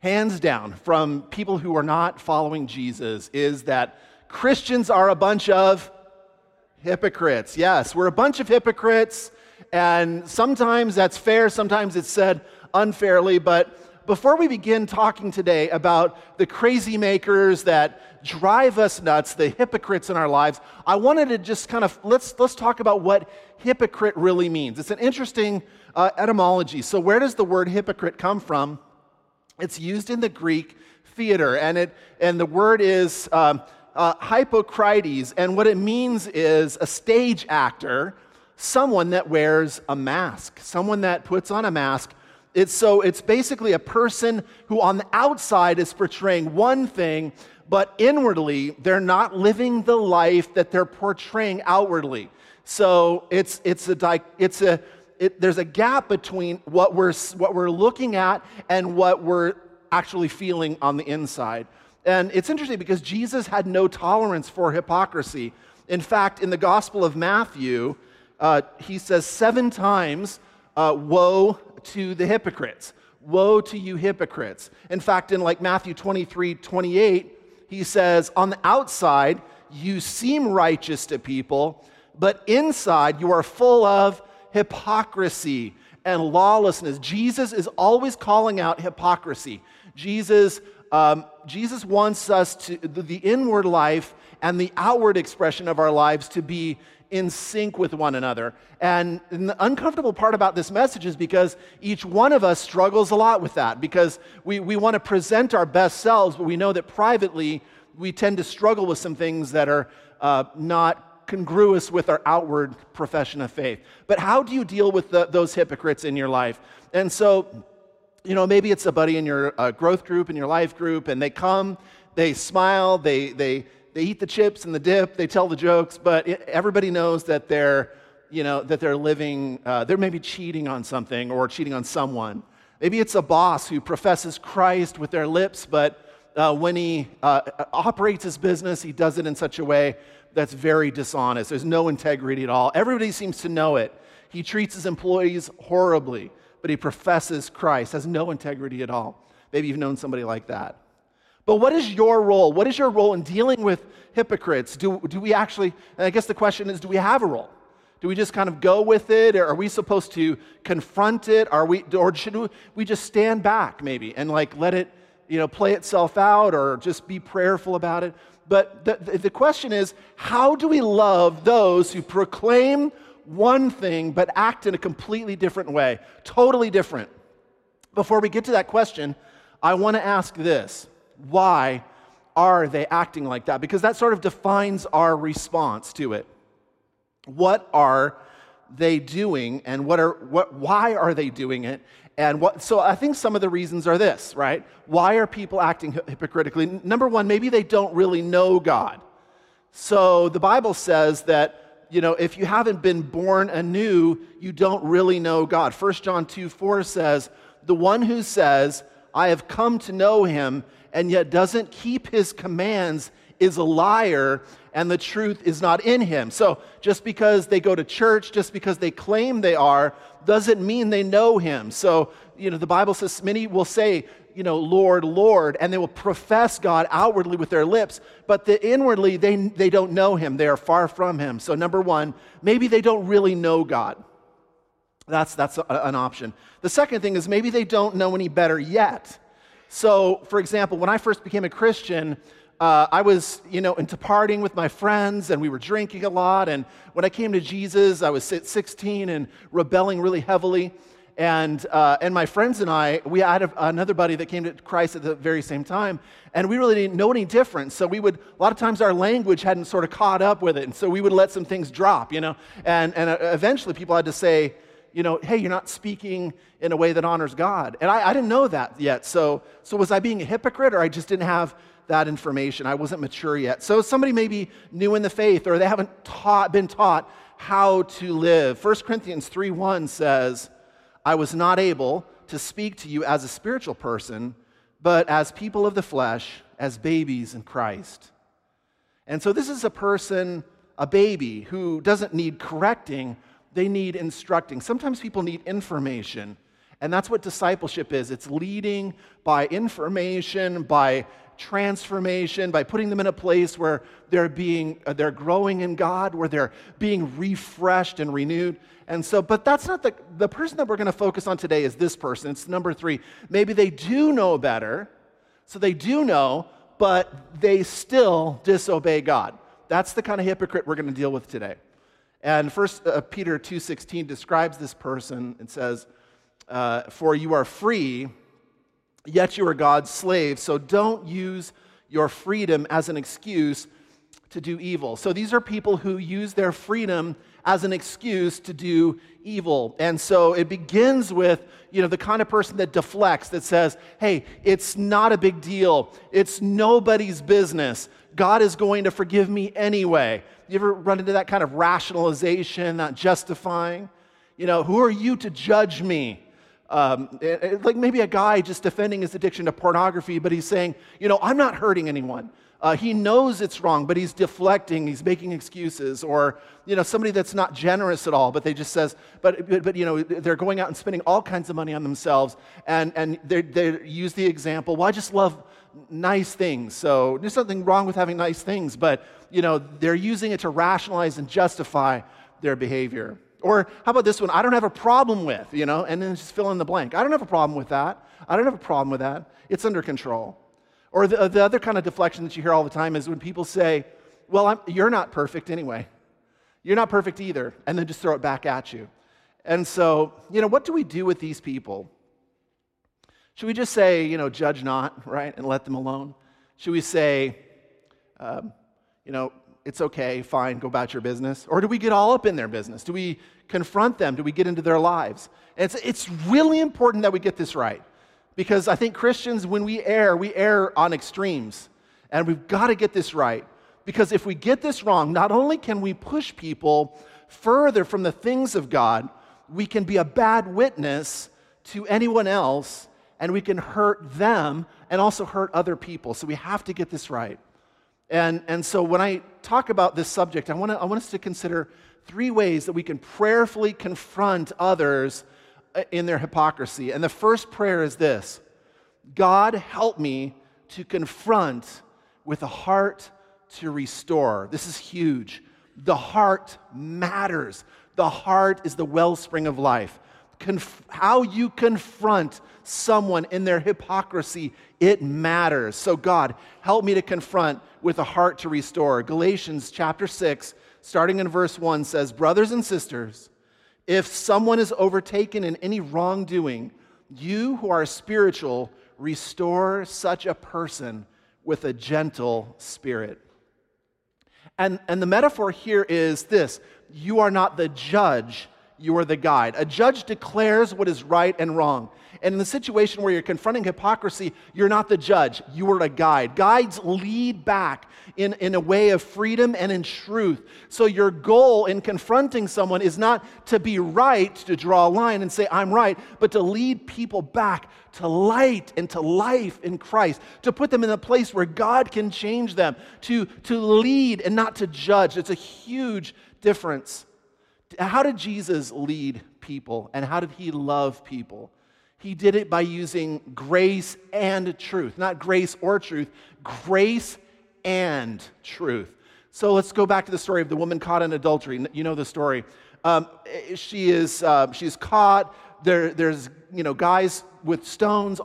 hands down, from people who are not following Jesus, is that Christians are a bunch of hypocrites. Yes, we're a bunch of hypocrites, and sometimes that's fair, sometimes it's said unfairly, but before we begin talking today about the crazy makers that drive us nuts, the hypocrites in our lives, I wanted to just kind of let's let's talk about what hypocrite really means. It's an interesting uh, etymology. So, where does the word hypocrite come from? It's used in the Greek theater, and it and the word is um, uh, hypocrites, and what it means is a stage actor, someone that wears a mask, someone that puts on a mask it's so it's basically a person who on the outside is portraying one thing, but inwardly they're not living the life that they're portraying outwardly. So it's it's a it's a it, there's a gap between what we're what we're looking at and what we're actually feeling on the inside. And it's interesting because Jesus had no tolerance for hypocrisy. In fact, in the Gospel of Matthew, uh, he says seven times, uh, "Woe to the hypocrites. Woe to you, hypocrites. In fact, in like Matthew 23 28, he says, On the outside, you seem righteous to people, but inside, you are full of hypocrisy and lawlessness. Jesus is always calling out hypocrisy. Jesus, um, Jesus wants us to, the, inward life and the outward expression of our lives to be in sync with one another. And, and, the uncomfortable part about this message is because each one of us struggles a lot with that because we, we want to present our best selves, but we know that privately we tend to struggle with some things that are uh, not congruous with our outward profession of faith. But how do you deal with the, those hypocrites in your life? And so, you know, maybe it's a buddy in your uh, growth group, in your life group, and they come, they smile, they, they, they eat the chips and the dip, they tell the jokes, but it, everybody knows that they're, you know, that they're living, uh, they're maybe cheating on something or cheating on someone. Maybe it's a boss who professes Christ with their lips, but uh, when he uh, operates his business, he does it in such a way that's very dishonest. There's no integrity at all. Everybody seems to know it. He treats his employees horribly, but he professes Christ, has no integrity at all. Maybe you've known somebody like that. But what is your role? What is your role in dealing with hypocrites? Do, do we actually, I guess the question is, do we have a role? Do we just kind of go with it? Or are we supposed to confront it? Are we, or should we just stand back maybe and like let it, you know, play itself out or just be prayerful about it? But the, the question is, how do we love those who proclaim one thing but act in a completely different way? Totally different. Before we get to that question, I want to ask this why are they acting like that? Because that sort of defines our response to it. What are they doing and what are what why are they doing it? And what so I think some of the reasons are this, right? Why are people acting hypocritically? Number 1, maybe they don't really know God. So the Bible says that you know, if you haven't been born anew, you don't really know God. 1 John 2 4 says, The one who says, I have come to know him and yet doesn't keep his commands is a liar and the truth is not in him. So just because they go to church, just because they claim they are, doesn't mean they know him. So, you know, the Bible says many will say, you know, Lord, Lord, and they will profess God outwardly with their lips, but the inwardly they, they don't know him. They are far from him. So, number one, maybe they don't really know God. That's, that's a, an option. The second thing is maybe they don't know any better yet. So, for example, when I first became a Christian, uh, I was, you know, into partying with my friends and we were drinking a lot. And when I came to Jesus, I was 16 and rebelling really heavily. And, uh, and my friends and I, we had another buddy that came to Christ at the very same time, and we really didn't know any difference. So we would, a lot of times our language hadn't sort of caught up with it, and so we would let some things drop, you know. And, and uh, eventually people had to say, you know, hey, you're not speaking in a way that honors God. And I, I didn't know that yet. So, so was I being a hypocrite or I just didn't have that information? I wasn't mature yet. So somebody may be new in the faith or they haven't taught, been taught how to live. 1 Corinthians 3.1 says, I was not able to speak to you as a spiritual person, but as people of the flesh, as babies in Christ. And so this is a person, a baby, who doesn't need correcting, they need instructing. Sometimes people need information. And that's what discipleship is it's leading by information, by transformation, by putting them in a place where they're being uh, they're growing in God, where they're being refreshed and renewed. And so, but that's not the the person that we're going to focus on today is this person. It's number 3. Maybe they do know better. So they do know, but they still disobey God. That's the kind of hypocrite we're going to deal with today. And First uh, Peter 2:16 describes this person and says, uh, "For you are free, yet you are God's slave. So don't use your freedom as an excuse to do evil." So these are people who use their freedom as an excuse to do evil. And so it begins with, you know, the kind of person that deflects, that says, hey, it's not a big deal. It's nobody's business. God is going to forgive me anyway. You ever run into that kind of rationalization, that justifying? You know, who are you to judge me? Um, it, it, like maybe a guy just defending his addiction to pornography, but he's saying, you know, I'm not hurting anyone. Uh, he knows it's wrong, but he's deflecting, he's making excuses. Or, you know, somebody that's not generous at all, but they just says, but, but, but you know, they're going out and spending all kinds of money on themselves. And, and they, they use the example, well, I just love nice things. So there's nothing wrong with having nice things, but, you know, they're using it to rationalize and justify their behavior. Or how about this one? I don't have a problem with, you know, and then just fill in the blank. I don't have a problem with that. I don't have a problem with that. It's under control. Or the, the other kind of deflection that you hear all the time is when people say, Well, I'm, you're not perfect anyway. You're not perfect either. And then just throw it back at you. And so, you know, what do we do with these people? Should we just say, you know, judge not, right, and let them alone? Should we say, um, you know, it's okay, fine, go about your business? Or do we get all up in their business? Do we confront them? Do we get into their lives? It's, it's really important that we get this right. Because I think Christians, when we err, we err on extremes. And we've got to get this right. Because if we get this wrong, not only can we push people further from the things of God, we can be a bad witness to anyone else and we can hurt them and also hurt other people. So we have to get this right. And, and so when I talk about this subject, I, wanna, I want us to consider three ways that we can prayerfully confront others uh, in their hypocrisy. And the first prayer is this God, help me to confront with a heart to restore. This is huge. The heart matters. The heart is the wellspring of life. Conf- how you confront someone in their hypocrisy, it matters. So, God, help me to confront with a heart to restore. Galatians chapter 6, starting in verse 1, says, Brothers and sisters, if someone is overtaken in any wrongdoing, you who are spiritual, restore such a person with a gentle spirit. And, and the metaphor here is this you are not the judge, you are the guide. A judge declares what is right and wrong. And in the situation where you're confronting hypocrisy, you're not the judge, you are a guide. Guides lead back in, in a way of freedom and in truth. So your goal in confronting someone is not to be right, to draw a line and say, I'm right, but to lead people back to light and to life in Christ, to put them in a place where God can change them, to, to lead and not to judge. It's a huge difference. How did Jesus lead people and how did he love people? He did it by using grace and truth. Not grace or truth, grace and truth. So let's go back to the story of the woman caught in adultery. You know the story. Um, she is uh, she's caught. There, there's you know guys with stones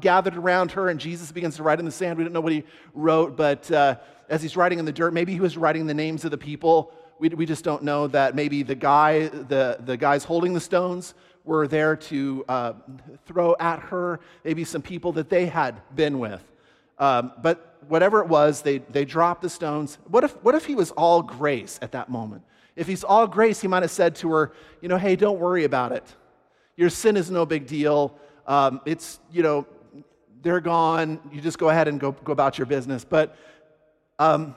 gathered around her, and Jesus begins to write in the sand. We don't know what he wrote, but uh, as he's writing in the dirt, maybe he was writing the names of the people. We, we just don't know that maybe the guy, the, the guys holding the stones were there to uh, throw at her, maybe some people that they had been with. Um, but whatever it was, they, they dropped the stones. What if, what if he was all grace at that moment? If he's all grace, he might have said to her, you know, hey, don't worry about it. Your sin is no big deal. Um, it's, you know, they're gone. You just go ahead and go, go about your business. But, um,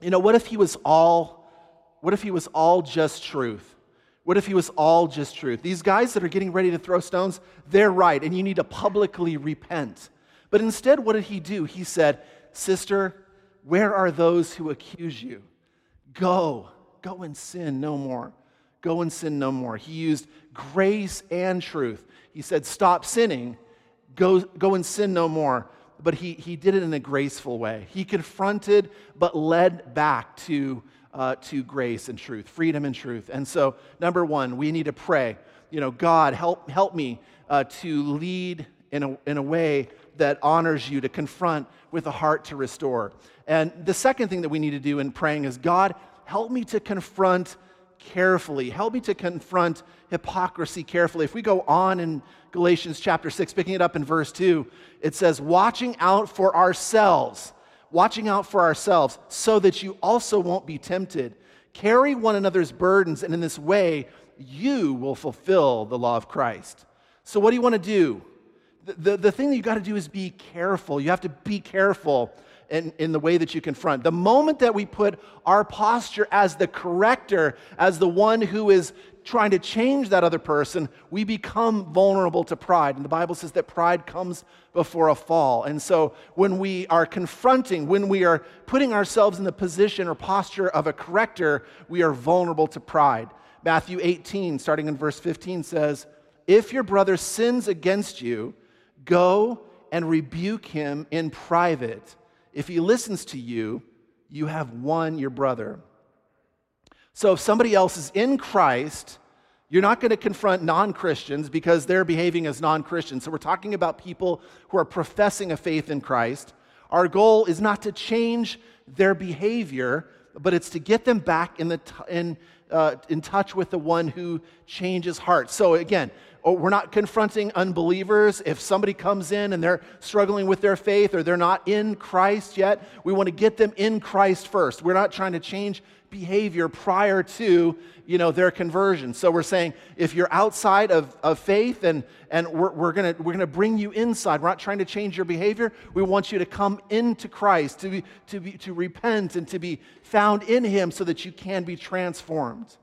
you know, what if he was all, what if he was all just truth? What if he was all just truth? These guys that are getting ready to throw stones, they're right, and you need to publicly repent. But instead, what did he do? He said, Sister, where are those who accuse you? Go, go and sin no more. Go and sin no more. He used grace and truth. he said, Stop sinning, go, go and sin no more. But he, he did it in a graceful way. He confronted, but led back to, uh, to grace and truth, freedom and truth. And so, number one, we need to pray. You know, God, help, help me uh, to lead in a, in a way that honors you, to confront with a heart to restore. And the second thing that we need to do in praying is God, help me to confront carefully. Help me to confront hypocrisy carefully. If we go on in Galatians chapter 6, picking it up in verse 2, it says, Watching out for ourselves, watching out for ourselves, so that you also won't be tempted. Carry one another's burdens, and in this way, you will fulfill the law of Christ. So, what do you want to do? The, the, the thing that you got to do is be careful. You have to be careful in, in the way that you confront. The moment that we put our posture as the corrector, as the one who is trying to change that other person, we become vulnerable to pride. And the Bible says that pride comes before a fall. And so when we are confronting, when we are putting ourselves in the position or posture of a corrector, we are vulnerable to pride. Matthew 18, starting in verse 15, says, If your brother sins against you, go and rebuke him in private. If he listens to you, you have won your brother. So if somebody else is in Christ, you're not going to confront non Christians because they're behaving as non Christians. So we're talking about people who are professing a faith in Christ. Our goal is not to change their behavior, but it's to get them back in, the t- in, uh, in touch with the one who changes hearts. So again, oh, we're not confronting unbelievers. If somebody comes in and they're struggling with their faith or they're not in Christ yet, we want to get them in Christ first. We're not trying to change behavior prior to you know their conversion so we're saying if you're outside of, of faith and, and we're, we're gonna we're gonna bring you inside we're not trying to change your behavior we want you to come into christ to, be, to, be, to repent and to be found in him so that you can be transformed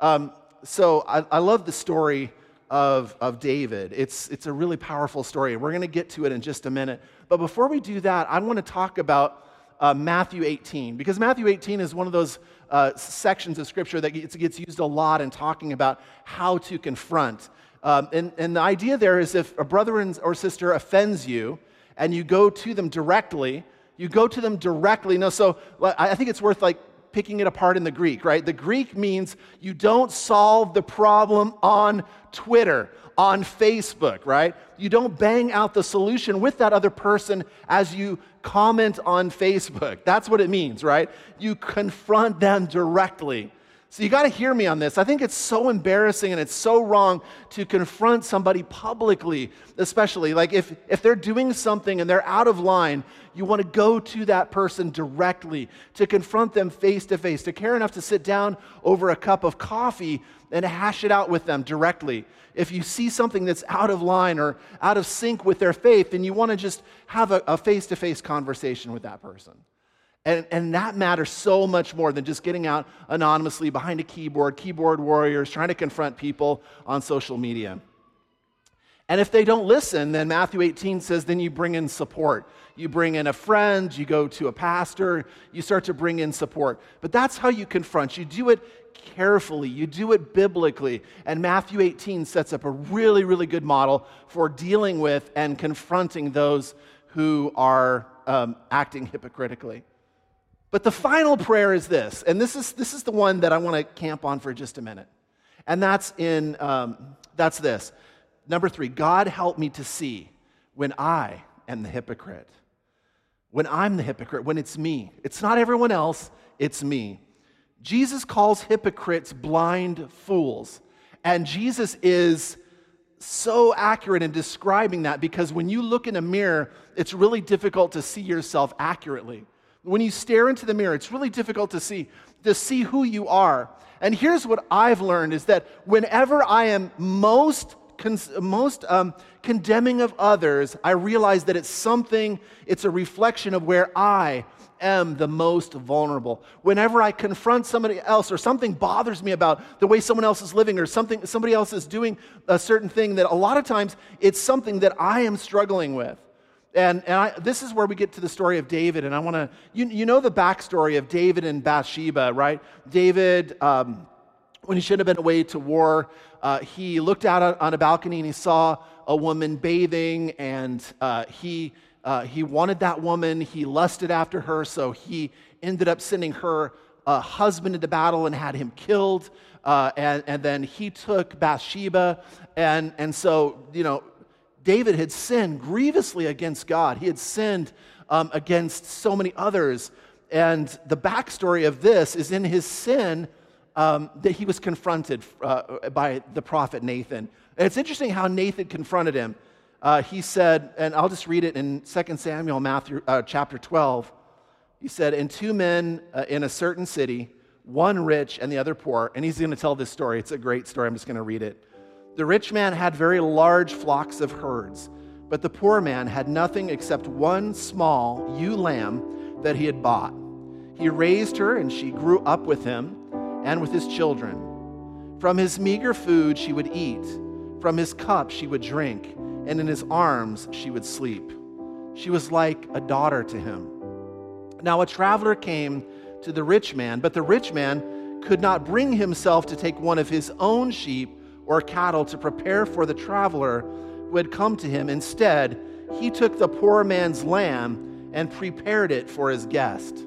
um, so I, I love the story of, of David. It's, it's a really powerful story, and we're going to get to it in just a minute. But before we do that, I want to talk about uh, Matthew 18, because Matthew 18 is one of those uh, sections of Scripture that gets, gets, used a lot in talking about how to confront. Um, and, and the idea there is if a brother or sister offends you and you go to them directly, you go to them directly. No, so I think it's worth like picking it apart in the Greek, right? The Greek means you don't solve the problem on Twitter, on Facebook, right? You don't bang out the solution with that other person as you comment on Facebook. That's what it means, right? You confront them directly. So you got to hear me on this. I think it's so embarrassing and it's so wrong to confront somebody publicly, especially. Like if, if they're doing something and they're out of line, you want to go to that person directly, to confront them face to face, to care enough to sit down over a cup of coffee and hash it out with them directly. If you see something that's out of line or out of sync with their faith, then you want to just have a face to face conversation with that person. And, and that matters so much more than just getting out anonymously behind a keyboard, keyboard warriors trying to confront people on social media. And if they don't listen, then Matthew 18 says, then you bring in support. You bring in a friend, you go to a pastor, you start to bring in support. But that's how you confront. You do it carefully, you do it biblically. And Matthew 18 sets up a really, really good model for dealing with and confronting those who are um, acting hypocritically. But the final prayer is this, and this is, this is the one that I want to camp on for just a minute. And that's in, um, that's this. Number three, God help me to see when I am the hypocrite. When I'm the hypocrite, when it's me. It's not everyone else, it's me. Jesus calls hypocrites blind fools. And Jesus is so accurate in describing that because when you look in a mirror, it's really difficult to see yourself accurately. When you stare into the mirror, it's really difficult to see to see who you are. And here's what I've learned is that whenever I am most most um, condemning of others, I realize that it's something, it's a reflection of where I am the most vulnerable. Whenever I confront somebody else or something bothers me about the way someone else is living or something somebody else is doing a certain thing that a lot of times it's something that I am struggling with. And, and I, this is where we get to the story of David. And I want to, you, you know the backstory of David and Bathsheba, right? David um, when he should have been away to war, uh, he looked out on a balcony and he saw a woman bathing, and uh, he, uh, he wanted that woman. He lusted after her, so he ended up sending her husband into battle and had him killed. Uh, and, and then he took Bathsheba. And, and so, you know, David had sinned grievously against God. He had sinned um, against so many others. And the backstory of this is in his sin um, that he was confronted uh, by the prophet Nathan. And it's interesting how Nathan confronted him. Uh, he said, and I'll just read it in 2 Samuel Matthew, uh, chapter 12. He said, And two men uh, in a certain city, one rich and the other poor, and he's going to tell this story. It's a great story. I'm just going to read it. The rich man had very large flocks of herds, but the poor man had nothing except one small ewe lamb that he had bought. He raised her, and she grew up with him and with his children. From his meager food she would eat, from his cup she would drink, and in his arms she would sleep. She was like a daughter to him. Now a traveler came to the rich man, but the rich man could not bring himself to take one of his own sheep or cattle to prepare for the traveler who had come to him. Instead, he took the poor man's lamb and prepared it for his guest.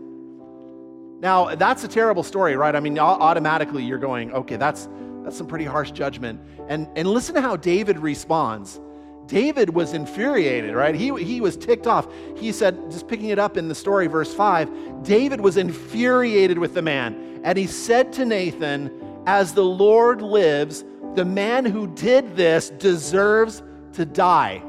Now, that's a terrible story, right? I mean, automatically you're going, okay, that's, that's some pretty harsh judgment. And, and listen to how David responds. David was infuriated, right? He, he was ticked off. He said, just picking it up in the story, verse 5, David was infuriated with the man. And he said to Nathan, As the Lord lives, the man who did this deserves to die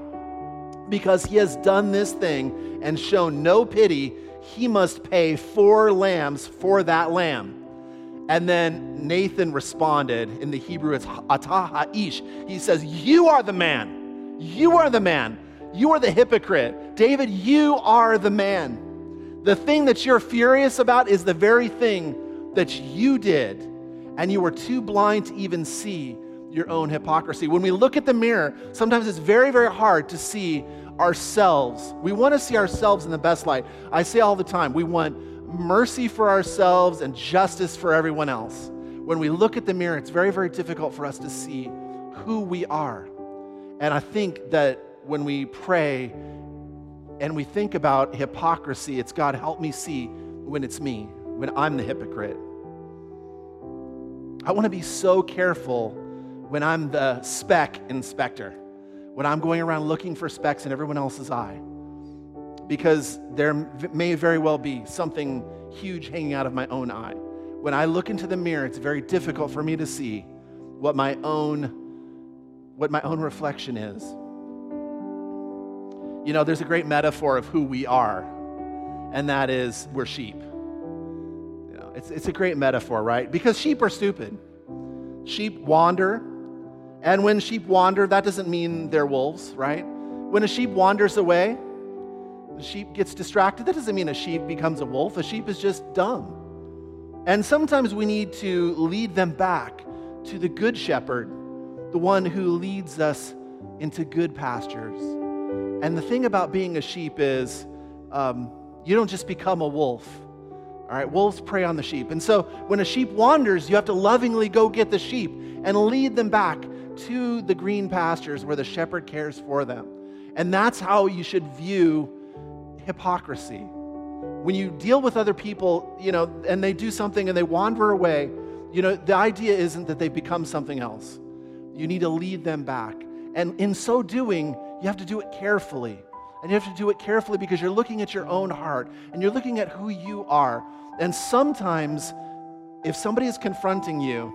because he has done this thing and shown no pity he must pay four lambs for that lamb. And then Nathan responded in the Hebrew, it's atah ish. He says, You are the man. You are the man. You are the hypocrite. David, you are the man. The thing that you're furious about is the very thing that you did, and you were too blind to even see your own hypocrisy. When we look at the mirror, sometimes it's very, very hard to see ourselves. We want to see ourselves in the best light. I say all the time, we want mercy for ourselves and justice for everyone else. When we look at the mirror, it's very, very difficult for us to see who we are. And I think that when we pray and we think about hypocrisy, it's God, help me see when it's me, when I'm the hypocrite. I want to be so careful when I'm the speck inspector when I'm going around looking for specks in everyone else's eye. Because there may very well be something huge hanging out of my own eye. When I look into the mirror, it's very difficult for me to see what my own what my own reflection is. You know, there's a great metaphor of who we are, and that is we're sheep. You know, it's, it's a great metaphor, right? Because sheep are stupid. Sheep wander, and when sheep wander, that doesn't mean they're wolves, right? When a sheep wanders away, the sheep gets distracted. That doesn't mean a sheep becomes a wolf. A sheep is just dumb. And sometimes we need to lead them back to the good shepherd, the one who leads us into good pastures. And the thing about being a sheep is um, you don't just become a wolf. All right, wolves prey on the sheep. And so when a sheep wanders, you have to lovingly go get the sheep and lead them back to the green pastures where the shepherd cares for them. And that's how you should view hypocrisy. When you deal with other people, you know, and they do something and they wander away, you know, the idea isn't that they've become something else. You need to lead them back. And in so doing, you have to do it carefully. And you have to do it carefully because you're looking at your own heart and you're looking at who you are. And sometimes, if somebody is confronting you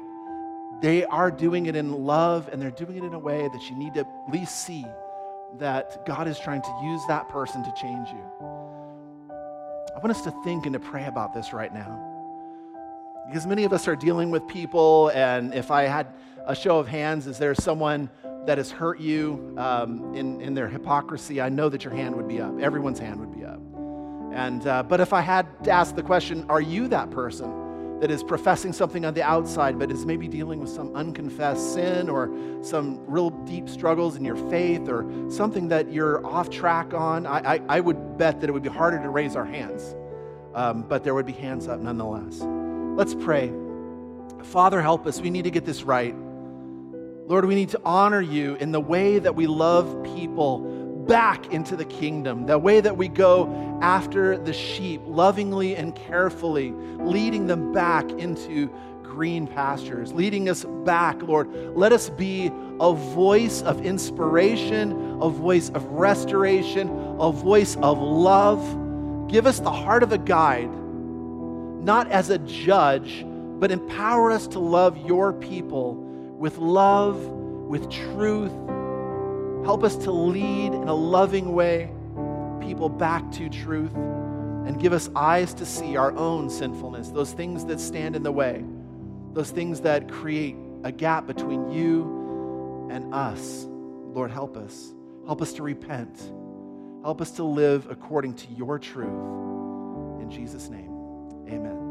they are doing it in love and they're doing it in a way that you need to at least see that God is trying to use that person to change you. I want us to think and to pray about this right now. Because many of us are dealing with people, and if I had a show of hands, is there someone that has hurt you um, in, in their hypocrisy? I know that your hand would be up. Everyone's hand would be up. And, uh, but if I had to ask the question, are you that person? That is professing something on the outside, but is maybe dealing with some unconfessed sin or some real deep struggles in your faith or something that you're off track on, I, I, I would bet that it would be harder to raise our hands. Um, but there would be hands up nonetheless. Let's pray. Father, help us. We need to get this right. Lord, we need to honor you in the way that we love people back into the kingdom, the way that we go after the sheep, lovingly and carefully, leading them back into green pastures, leading us back, Lord. Let us be a voice of inspiration, a voice of restoration, a voice of love. Give us the heart of a guide, not as a judge, but empower us to love your people with love, with truth. Help us to lead in a loving way people back to truth and give us eyes to see our own sinfulness, those things that stand in the way, those things that create a gap between you and us. Lord, help us. Help us to repent. Help us to live according to your truth. In Jesus' name, amen.